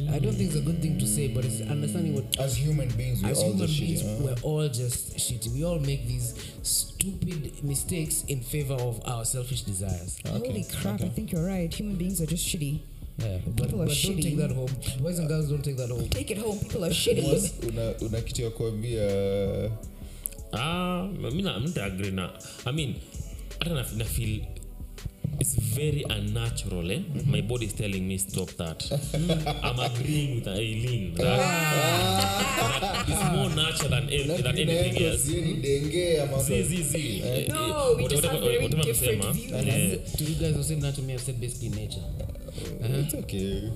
i don't think it's a good thing to say but it's understanding what As human beings, we're as all human just beings, shitty. huh? we're all just shitty. We all make these stupid mistakes in favor of our selfish desires. Holy crap! I think you're right. Human beings are just shitty. Yeah, but, People are but don't take that home. Boys and girls, don't take that home. Take it home. People are shitty. Una, una kitu ya kuambia Ah, mi na mi agree na. I mean, hata na, na feel it's very unnatural. Eh? My body is telling me stop that. <laughs> I'm agreeing with Eileen that, that it's more natural than, than anything else. Sijui ni denge ama Z, Z, Z. No, we just have very different views. To you guys who said me, I've said basically nature. It's okay.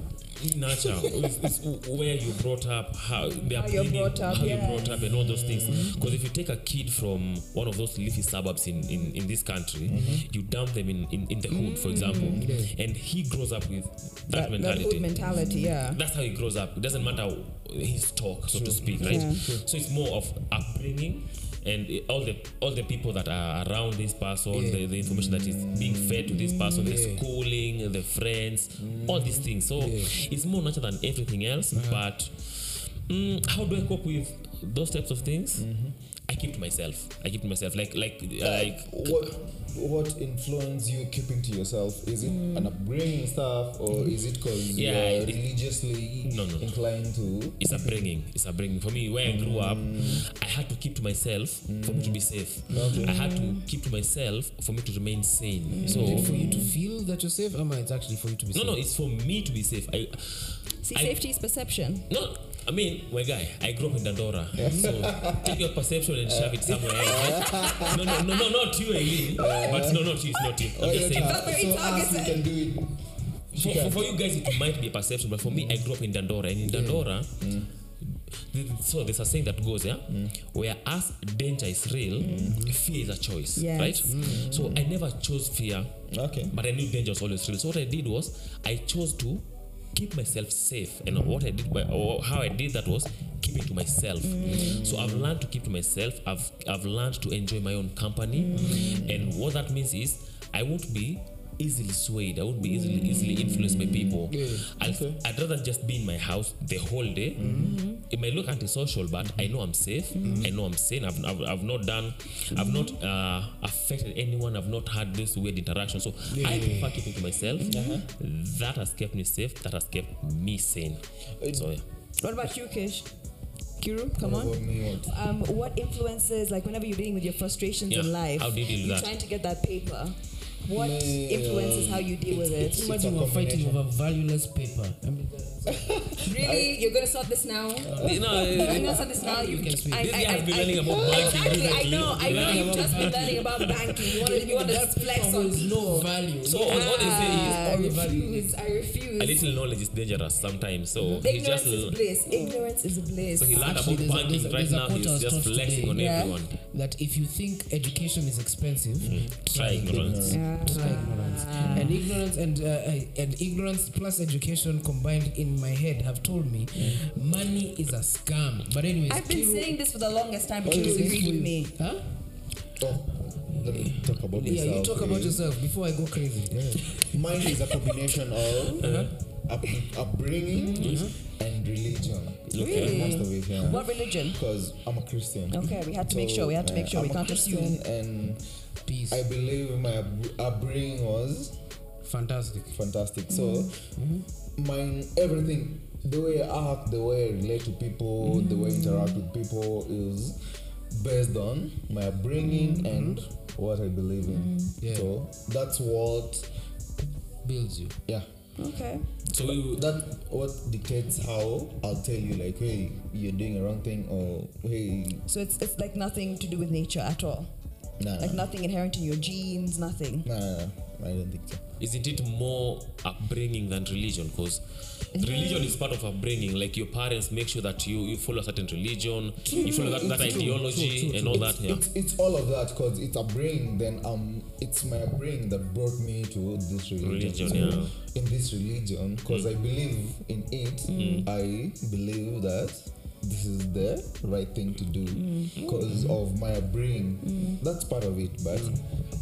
Nature <laughs> it's, it's where you brought up how they are How you're brought up, how yeah. you brought up and all those things. Mm-hmm. Because if you take a kid from one of those leafy suburbs in, in, in this country mm-hmm. you dump them in, in, in the hood for mm-hmm. example. And he grows up with that, That, that mentality hood mentality, yeah. that's how he grows up. It doesn't matter his talk, so to speak, right? Yeah. So it's more of upbringing and all the all the people that are around this person, Yeah. the, the information that is being fed to this person, the schooling, the friends, all these things. So Yeah. it's more natural than everything else. But mm, how do I cope with those types of things? I keep to myself. I keep to myself. Like like like what what influence you keeping to yourself? Is it mm. an upbringing stuff or is it because Yeah, you're it- religiously No, no, no. inclined to? it's upbringing. It's upbringing. For me, where I grew up, mm. I had to keep to myself for me to be mm. safe. I had to keep to myself for me to remain sane. So Is it for you to feel that you're safe, Ama it's actually for you to be no, safe? no, no, it's for me to be safe. I See, I- safety is perception. no. I mean, my guy, I grew up in Dandora. So take your perception and shove it somewhere else. right? No, no, no, no, not you, Eileen. Uh, but no, not you, it's not you. I'm just saying. That's very so us, targeted. we can do it. For, for, for you guys, it might be a perception, but for me, I grew up in Dandora, and in Dandora, mm. th- so there's a saying that goes, yeah, mm. where as danger is real, mm. fear is a choice, Yes. right? So I never chose fear, Okay. but I knew danger was always real. So what I did was I chose to keep myself safe, and what I did, by, or how I did that was keeping to myself. So I've learned to keep to myself. I've I've learned to enjoy my own company, and what that means is I won't be easily swayed. I won't be easily easily influenced by people. Yeah. I'll, I'd rather just be in my house the whole day. Mm-hmm. It may look antisocial, but I know I'm safe. Mm-hmm. I know I'm sane. I've, I've, I've not done, I've not uh, affected anyone. I've not had this weird interaction. So I prefer keeping to myself. Mm-hmm. Uh-huh. That has kept me safe. That has kept me sane. Uh, so yeah. What about you, Kish? Kiru, come What on. What? Um, what influences, like whenever you're dealing with your frustrations Yeah, in life, how do you deal with you're that? trying to get that paper. What Man, influences how you deal with it? Imagine a we're fighting over valueless paper. <laughs> I mean, Really, you're gonna sort this now? You know, <laughs> You're uh, gonna sort this now? You, can speak. I, This I, guy has been I- learning about banking Exactly, I know, I know. Learning You've just been banking. learning about banking. You want to, you want to flex on always no value. so what, what they say is Ah, I all the value. refuse. I refuse. a little knowledge is dangerous sometimes. So he Ignorance just is bliss. Ignorance is bliss. so he learned Actually, about a- banking. a- Right now, quote I was he's just taught flexing today. on everyone. that if you think education is expensive, Try ignorance. Try uh, ignorance. Uh, mm. And ignorance and uh, uh, and ignorance plus education combined in my head have told me money is a scam. But anyways, I've been saying this for the longest time, but Oh, you you disagreed think with we- me. Huh? Oh, let me talk about Yeah, myself. you talk about yourself before I go crazy. Mine is a combination of uh-huh. up, upbringing mm-hmm. and religion. Really? Most of it, yeah. What religion? Because I'm a Christian. Okay, we had to make sure. We had to make sure. I'm We can't Christian assume. And Peace. I believe my upbringing was Fantastic. fantastic. So, Mm-hmm. mm-hmm. mine, everything, the way I act, the way I relate to people, the way I mm-hmm. interact with people is based on my upbringing mm-hmm. and what I believe in. Yeah. So, that's what, Builds you. yeah. Okay. So we, That what dictates how I'll tell you like, hey, you're doing a wrong thing, or hey, So it's it's like nothing to do with nature at all. Nah, Like no. nothing inherent in your genes. Nothing. No, no, no, I don't think so. isn't it more upbringing than religion? Because religion is part of upbringing. Like your parents make sure that you, you follow a certain religion, you follow that, that true, ideology true, true, and all true. that. Yeah. it's, it's all of that because it's a brain. Then um, it's my brain that brought me to this religion. Religion, So, yeah. In this religion, because I believe in it, I believe that this is the right thing to do because of my upbringing. That's part of it, but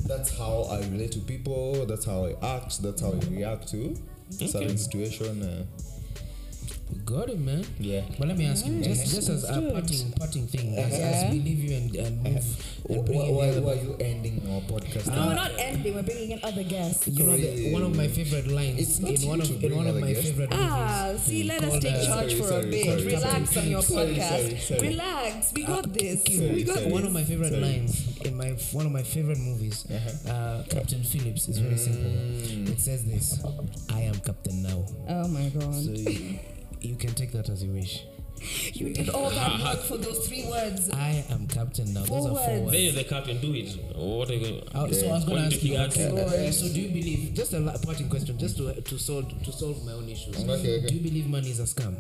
that's how I relate to people. That's how I act. That's how I react to certain situation. Uh, Got it, man. Yeah. But let me ask you, just Nice. just as a parting parting thing, as, Yeah. as we leave you and, and move and bring Why, why, why are you ending our podcast? No, we're not ending. We're bringing in other guests. you know, the, one of my favorite lines It's in one of in one of my guests. favorite Ah, movies. see, let us take uh, charge sorry, for sorry, a bit. sorry, Relax sorry. on your Sorry, podcast. sorry, sorry. Relax. We got this. Sorry, we got sorry. One of my favorite Sorry. lines in my one of my favorite movies, Uh-huh. uh, Captain Phillips, is very simple. Mm. It says this: "I am Captain now." Oh my god. So you, you can take that as you wish. You did all that work for those three words. I am Captain now. Those are four Forward. words. Then you're the captain, do it. What are you going Uh, So I was going to do ask you you. think Okay, uh, so do you believe? Just a parting question, just to to solve to solve my own issues. Okay, okay. Do you believe money is a scam?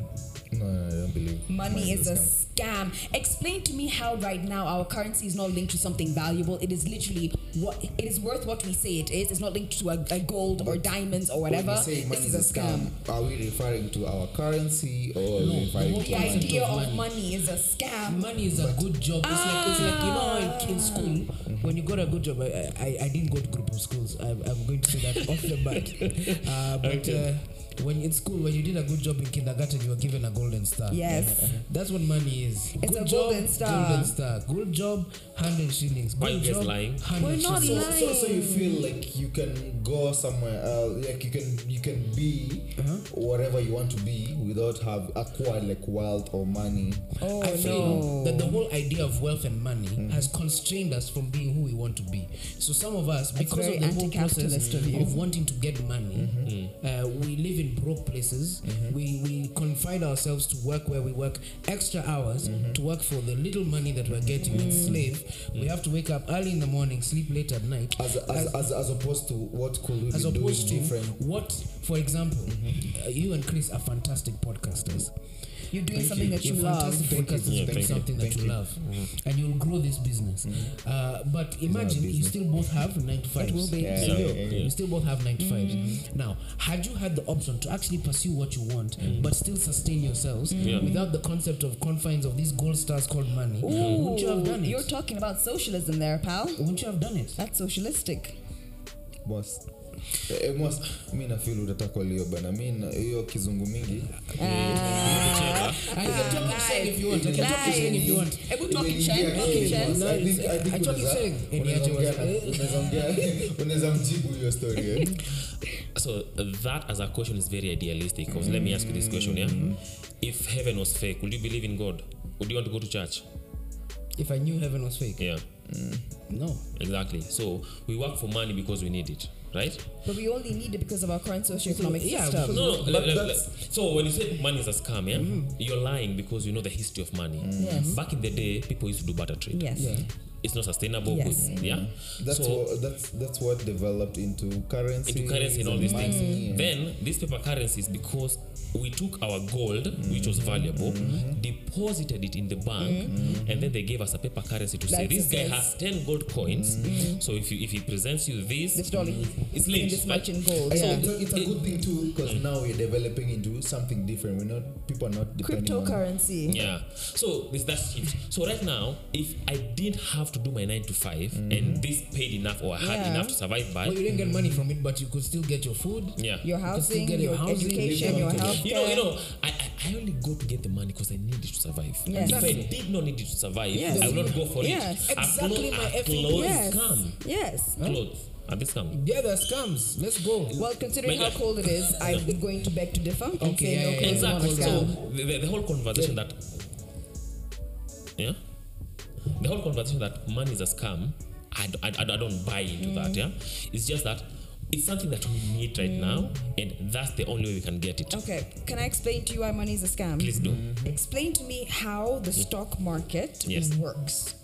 No, no, I don't believe. Money is a scam. scam. Explain to me how right now our currency is not linked to something valuable. It is literally what it is worth what we say it is. It's not linked to a, a gold or diamonds or whatever. When we say money This is a scam. Are we referring to our currency or are No, we referring the to The whole concept idea of of money. money is a scam. Money is a good job. It's like it's like you know how in, in school when you got a good job. I, I, I didn't go to group of schools. I, I'm going to say that off the bat. <laughs> Uh, but uh, when in school, when you did a good job in kindergarten, you were given a golden star. Yes. Uh-huh. That's what money is. It's good a job, golden star. Golden star. Good job, hundred shillings. Why Good you guys job, lying? 100 We're not shillings. so, so, so you feel like you can go somewhere else, like you can you can be Uh-huh. whatever you want to be without have acquired like wealth or money. Oh I feel no. that the whole idea of wealth and money mm-hmm. has constrained us from being who we want to be. So some of us, because of the whole anti-capitalist process of of wanting to get money, mm-hmm. Uh, we live in broke places. Mm-hmm. We we confine ourselves to work where we work extra hours mm-hmm. to work for the little money that we're getting. It's mm. slave. We mm. have to wake up early in the morning, sleep late at night. As, as, as, as opposed to what could we as be doing opposed to different? what, for example, mm-hmm. uh, you and Chris are fantastic podcasters. You're doing Thank something you. that you You're love. fantastic Thank you. podcasters Yeah, doing you. something that Thank you you. love, mm-hmm. and you'll grow this business. Mm-hmm. Uh, but imagine you still both have nine to fives. will be. Yeah, yeah, yeah, yeah. You still both have nine to fives. Mm-hmm. Now, had you had the option to actually pursue what you want, but still sustain yourselves Yeah. without the concept of confines of these gold stars called money, wouldn't you have done it? You're talking about socialism there, pal. wouldn't you have done it? That's socialistic. Boss. Eh, boss, mi nafil utataka lio bana mi na- hiyo kizungu mingi Ah, I can talk in Sheng if you want. I can talk in Sheng if you want. Hebu talk in Imeingia Sheng, talk in akili, Sheng. boss. I think- I think I talk unaweza- in Sheng. Eh, unaweza niache ongea basi. na- unaweza ongea- unaweza mjibu hiyo story eh? So that as a question is very idealistic. Because let me ask you this question, yeah? If heaven was fake, would you believe in God? Would you want to go to church? If I knew heaven was fake, Yeah, no. exactly. So we work for money because we need it, right? But we only need it because of our current socioeconomic Yeah, system. No, no. But le- le- that's- le- so when you say money is a scam, yeah, mm-hmm. you're lying because you know the history of money. Mm-hmm. Yes. Back in the day, people used to do barter trade. Yes. Yeah. It's not sustainable. Yes. good, Yeah. Mm-hmm. That's so what that's that's what developed into currency. into currency and all these things. money and- Then these paper currencies, because we took our gold, which was mm-hmm. valuable, mm-hmm. deposited it in the bank, and then they gave us a paper currency to say this guy has ten gold coins. So if you if he presents you this, This dollar, it's in linked. this much in gold. So it's, a, it's a good thing too because mm. now we're developing into something different. We're not people are not depending on Cryptocurrency. Yeah. So this that shift. So right now, if I didn't have to do my nine to 5 mm-hmm. and this paid enough or I had Yeah. enough to survive by, Well, you didn't get money from it, but you could still get your food. yeah. Your You housing, get your your housing, education, your health You know, you know, I, I, I only go to get the money because I need it to survive. Yes. If I did not need it to survive, Yes. I will not go for Yes. it. A Exactly clo- my a clothes Yes. come. Yes. Clothes. And this come. Yeah, there's scams. Let's go. Well, considering how cold it is, I'm <laughs> going to beg to differ and Okay, yeah, no yeah, yeah. Exactly. So the, the, the whole conversation that, yeah, the whole conversation that money is a scam, I, I, I don't buy into that. Yeah, it's just that it's something that we need right now, and that's the only way we can get it. Okay, can I explain to you why money is a scam? Please do. Explain to me how the stock market Yes. works.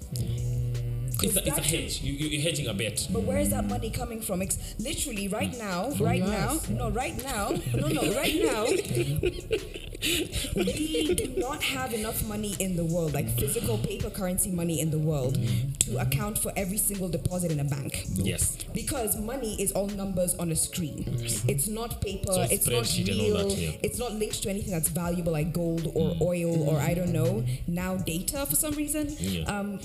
It's a, it's a hedge. You, you- you're hedging a bet. But where is that money coming from? Ex- literally, right hmm. now, right your now, no, right now, no, no, right now, <laughs> we do not have enough money in the world, like physical paper currency money in the world, hmm. to account for every single deposit in a bank. Yes. Because money is all numbers on a screen. Hmm. It's not paper. So It's not spreadsheet and all real. that, yeah. It's not linked to anything that's valuable like gold or oil or I don't know. Now data for some reason. Yeah. Um,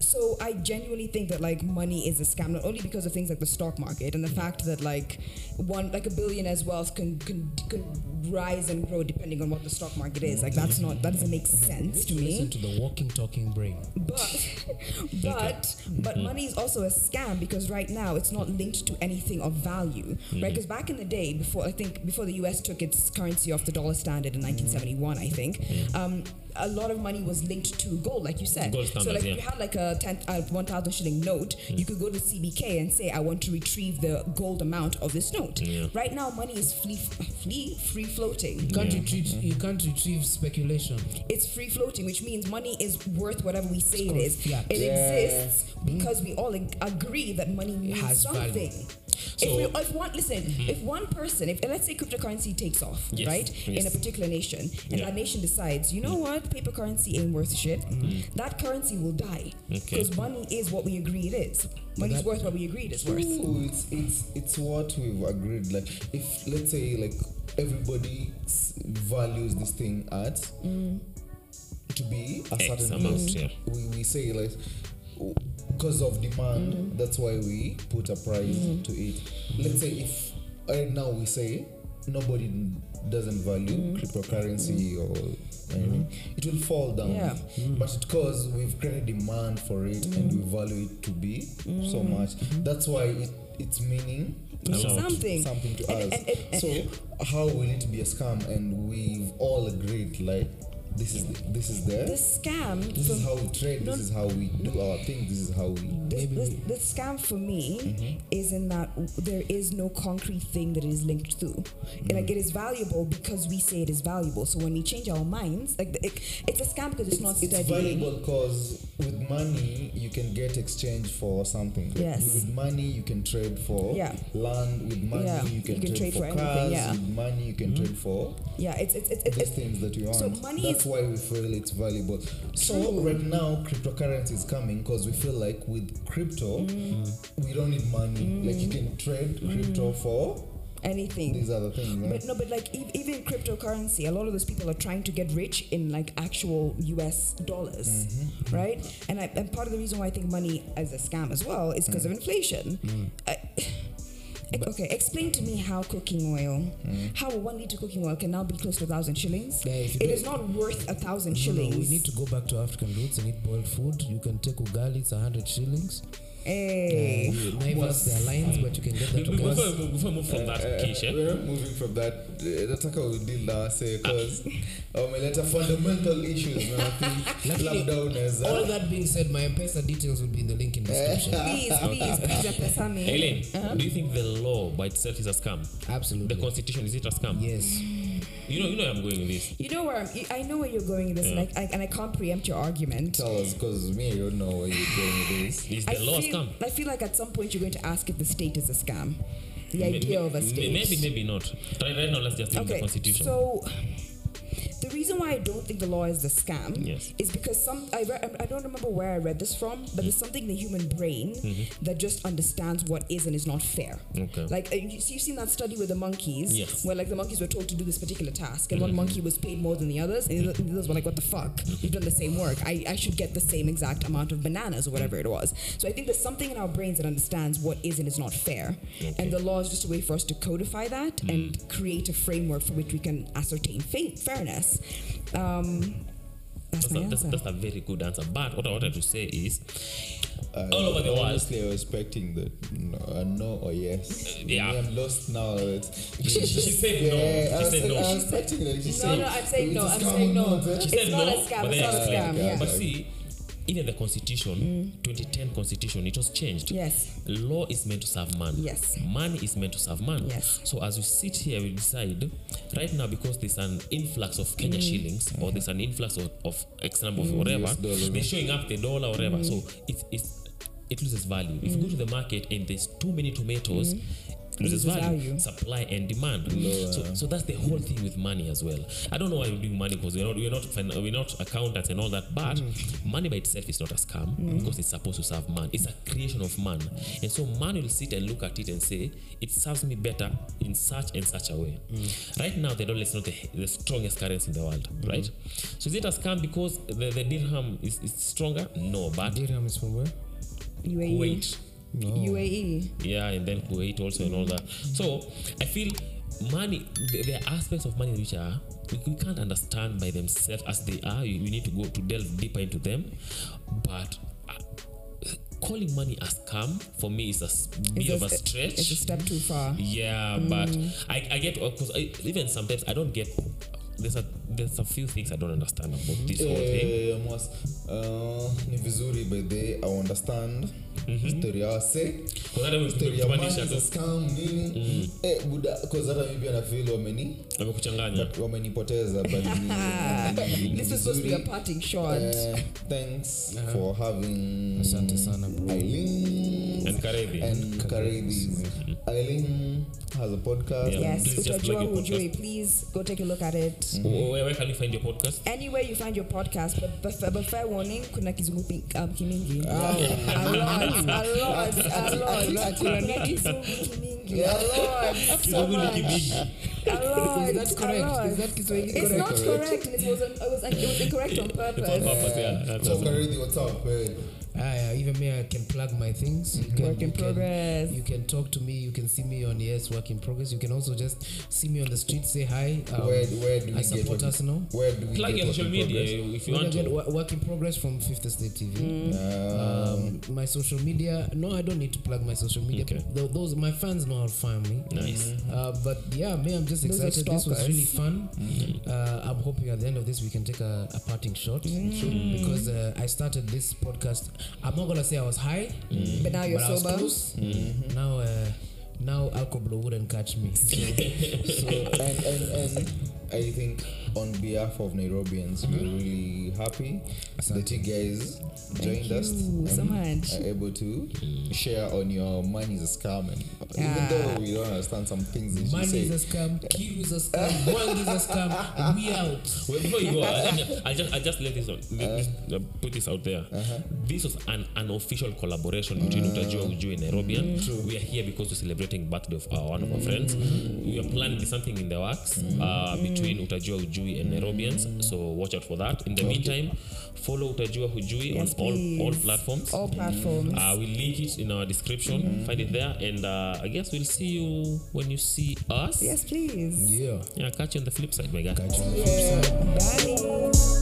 so I genuinely think that like money is a scam, not only because of things like the stock market and the fact that like one like a billionaire's wealth can can, can rise and grow depending on what the stock market is. Like that's not that doesn't make sense to me. Listen to the walking, talking brain. But <laughs> but but mm-hmm. money is also a scam because right now it's not linked to anything of value, right? Mm-hmm. Because back in the day, before I think before the U.S. took its currency off the dollar standard in mm. 1971, I think. Um, a lot of money was linked to gold, like you said. Gold so, like, yeah. if you had like a 10, uh, 1,000 shilling note, you could go to CBK and say, I want to retrieve the gold amount of this note. Yeah. Right now, money is free, free, free floating. You can't retrieve. You can't retrieve speculation. It's free floating, which means money is worth whatever we say it's called is. fiat. It Yeah. exists because we all ag- agree that money means has value. So- if, we, if one listen, mm-hmm. if one person, if let's say cryptocurrency takes off, Yes, right, in a particular nation, and Yeah. that nation decides, you know mm. what, paper currency ain't worth shit, mm-hmm. that currency will die Okay. because money is what we agree it is. Money's that- worth what we agreed it's worth. Ooh, it's it's it's what we've agreed. Like if let's say like everybody values this thing at mm. to be a X certain amount, yeah. we, we say like because of demand, that's why we put a price to it. Let's say if right now we say nobody doesn't value mm. cryptocurrency mm. or anything, mm. it will fall down. Yeah. But because we've created demand for it and we value it to be so much, that's why it, it's meaning something. something to us. and- and- so how will it be a scam? And we've all agreed like this is this is there. The scam This is how we trade. This is how we do our thing. This is how we. this, Maybe this, the scam for me Mm-hmm. is in that there is no concrete thing that it is linked to. Mm. like it is valuable because we say it is valuable. So when we change our minds, like the, it, it's a scam because it's, not It's valuable because with money you can get exchange for something. Like, Yes. With money you can trade for Yeah. land. With money Yeah. you can, You can trade for, for anything, cars. yeah. With money you can trade for Yeah, it's it's it's, it's, it's things that you want. so money That's is- why we feel it's valuable. So right now, cryptocurrency is coming because we feel like with crypto, Mm. we don't need money. Like you can trade crypto for anything. these other things. huh? But no, but like ev- even cryptocurrency, a lot of those people are trying to get rich in like actual U.S. dollars, Mm-hmm. right? And I, and part of the reason why I think money is a scam as well is because of inflation. I- okay, explain to me how cooking oil, hmm. how one liter cooking oil can now be close to a thousand shillings. Yeah, it is not worth a thousand No, no, shillings. we need to go back to African roots and eat boiled food. You can take ugali, it's a 100 shillings. Hey. Naivas, there are lines, but you can get that Before, before, before move from that, Uh, Kish, eh? we're not moving from that. Uh, nataka udil na wase because wameleta fundamental issues na I think <laughs> All that being said, my M-Pesa details will be in the link in description. <laughs> Please, please, please, M-Pesa me. Eileen, do you think the law by itself is a scam? The constitution is it a scam? Yes. You know, you know where I'm going with this. You know where I'm, I know where you're going with this, and, I, I, and I can't preempt your argument. tell us because me I don't know where you're going with this. Is I the law feel, scam? I feel like at some point you're going to ask if the state is a scam. The idea of a May- state. Maybe, maybe not. Right, right now, let's just leave the Okay, constitution. so the reason why I don't think the law is the scam Yes. is because some I, re- I don't remember where I read this from, but there's something in the human brain that just understands what is and is not fair. Mm-hmm. Okay. Like uh, you see, you've seen that study with the monkeys, Yes. Mm-hmm. where like the monkeys were told to do this particular task, and one monkey was paid more than the others, and the oth- the others were like, "What the fuck? You've done the same work. I, I should get the same exact amount of bananas or whatever it was." So I think there's something in our brains that understands what is and is not fair, and the law is just a way for us to codify that Mm. and create a framework for which we can ascertain fa- fairness. Um, that's, That's my a, that's, that's a very good answer. But what I wanted to say is, Uh, All over the world. Honestly, I was expecting the no, a no or yes. yeah. I'm lost now. That <laughs> she said no. Yeah, I She was, said no. I was She expecting that. She no, said, no, I'm saying no. "It's a I'm saying or no. not, eh?" She It's not a scam. It's not a scam. But see, even the constitution, 2010 constitution, it was changed. Yes. Law is meant to serve man. Yes. Man is meant to serve man. Yes. So as we sit here, we decide right now because there's an influx of Kenya Mm. shillings or there's an influx of, of X number of whatever, US dollar. they're showing up the dollar or whatever. Mm. So it's it's it loses value. If you go to the market and there's too many tomatoes, loses Loses value. value. Supply and demand. So, so that's the whole thing with money as well. I don't know why we're doing money because we're not we're not we're not accountants and all that. But Mm. money by itself is not a scam because it's supposed to serve man. It's a creation of man, and so man will sit and look at it and say it serves me better in such and such a way. Mm. Right now, the dollar is not the, the strongest currency in the world, Mm-hmm. right? So is it a scam because the, the dirham is, is stronger? No, but Dirham is from where? UAE. Kuwait. UAE. Yeah, and then Kuwait also and all that. So I feel money, there are aspects of money which are we, can't understand by themselves as they are. You, need to go to delve deeper into them. But uh, calling money a scam for me is a bit It's of a stretch. It's a step too far. Yeah, but I, I get because I, even sometimes I don't get. There's a there's a few things I don't understand about this whole thing. Eh, Mwas, uh, ni vizuri by the i understand story hata story ya is a scam nini eh buda cause hata mimi pia nafeel wameni wamekuchanganya. wamenipoteza but <laughs> This is supposed to be a parting shot. uh, thanks for having Asante sana, bro. Eileen And Karevi. and Karevi. Eileen has a podcast. Yeah. yes, please just plug your podcast. Please go take a look at it. Where, where can you find your podcast? Anywhere you find your podcast, but, but, but fair warning, kuna kizungu pi- um, kimingi. A lot, a lot, a lot. <laughs> Kuna kizungu kimingi. A lot, so Kizungu ni much. Kibigi. Is that correct? lot. Is that Kiswahili It's correct? not correct. and It was, it was, it was incorrect on It's on purpose. purpose, yeah. That's So awesome. Karevi, what's up? Hey. Ah, yeah, even me, I can plug my things. You can, Work in you can- progress. you can talk to me. You can see me on Yes Work in Progress. You can also just see me on the street, say hi. Um, where, where do we I get support what us now. Where do we Plug get your social media progress? if you want to. wo- Work in Progress from Fifth Estate TV. Um, Um, my social media. No, I don't need to plug my social media. Okay. Th- those my fans know how to find me. Nice. Uh, but yeah, me, I'm just excited. This was stalkers. really fun. Uh, I'm hoping at the end of this we can take a, a parting shot because uh, I started this podcast. I'm not gonna say I was high, But now you're but I was sober. close. Now, uh, now alcohol wouldn't catch me. So, <laughs> so and, and and I think on behalf of Nairobians, Mm-hmm. really happy that you guys joined Thank us you so and much. are able to share on your money is a scam. And Yeah. even though we don't understand some things that you money say, is a scam, kill is a scam, world is a scam. We out. Well, before you go, <laughs> I, I just I just let this on this, uh, put this out there. This was an unofficial collaboration between Utajua Ujui and Nairobian. We are here because we're celebrating birthday of our, one of our friends. We are planning something in the works uh, between Utajua Ujui and Nairobians. So watch out for that. In the meantime, follow Utajua hujui Yes, on all, all platforms. All platforms. Uh, we'll link it in our description. Find it there, and uh, I guess we'll see you when you see us. yes, please. Yeah. Yeah, catch you on the flip side, my guy. Catch you on the flip side. Bye.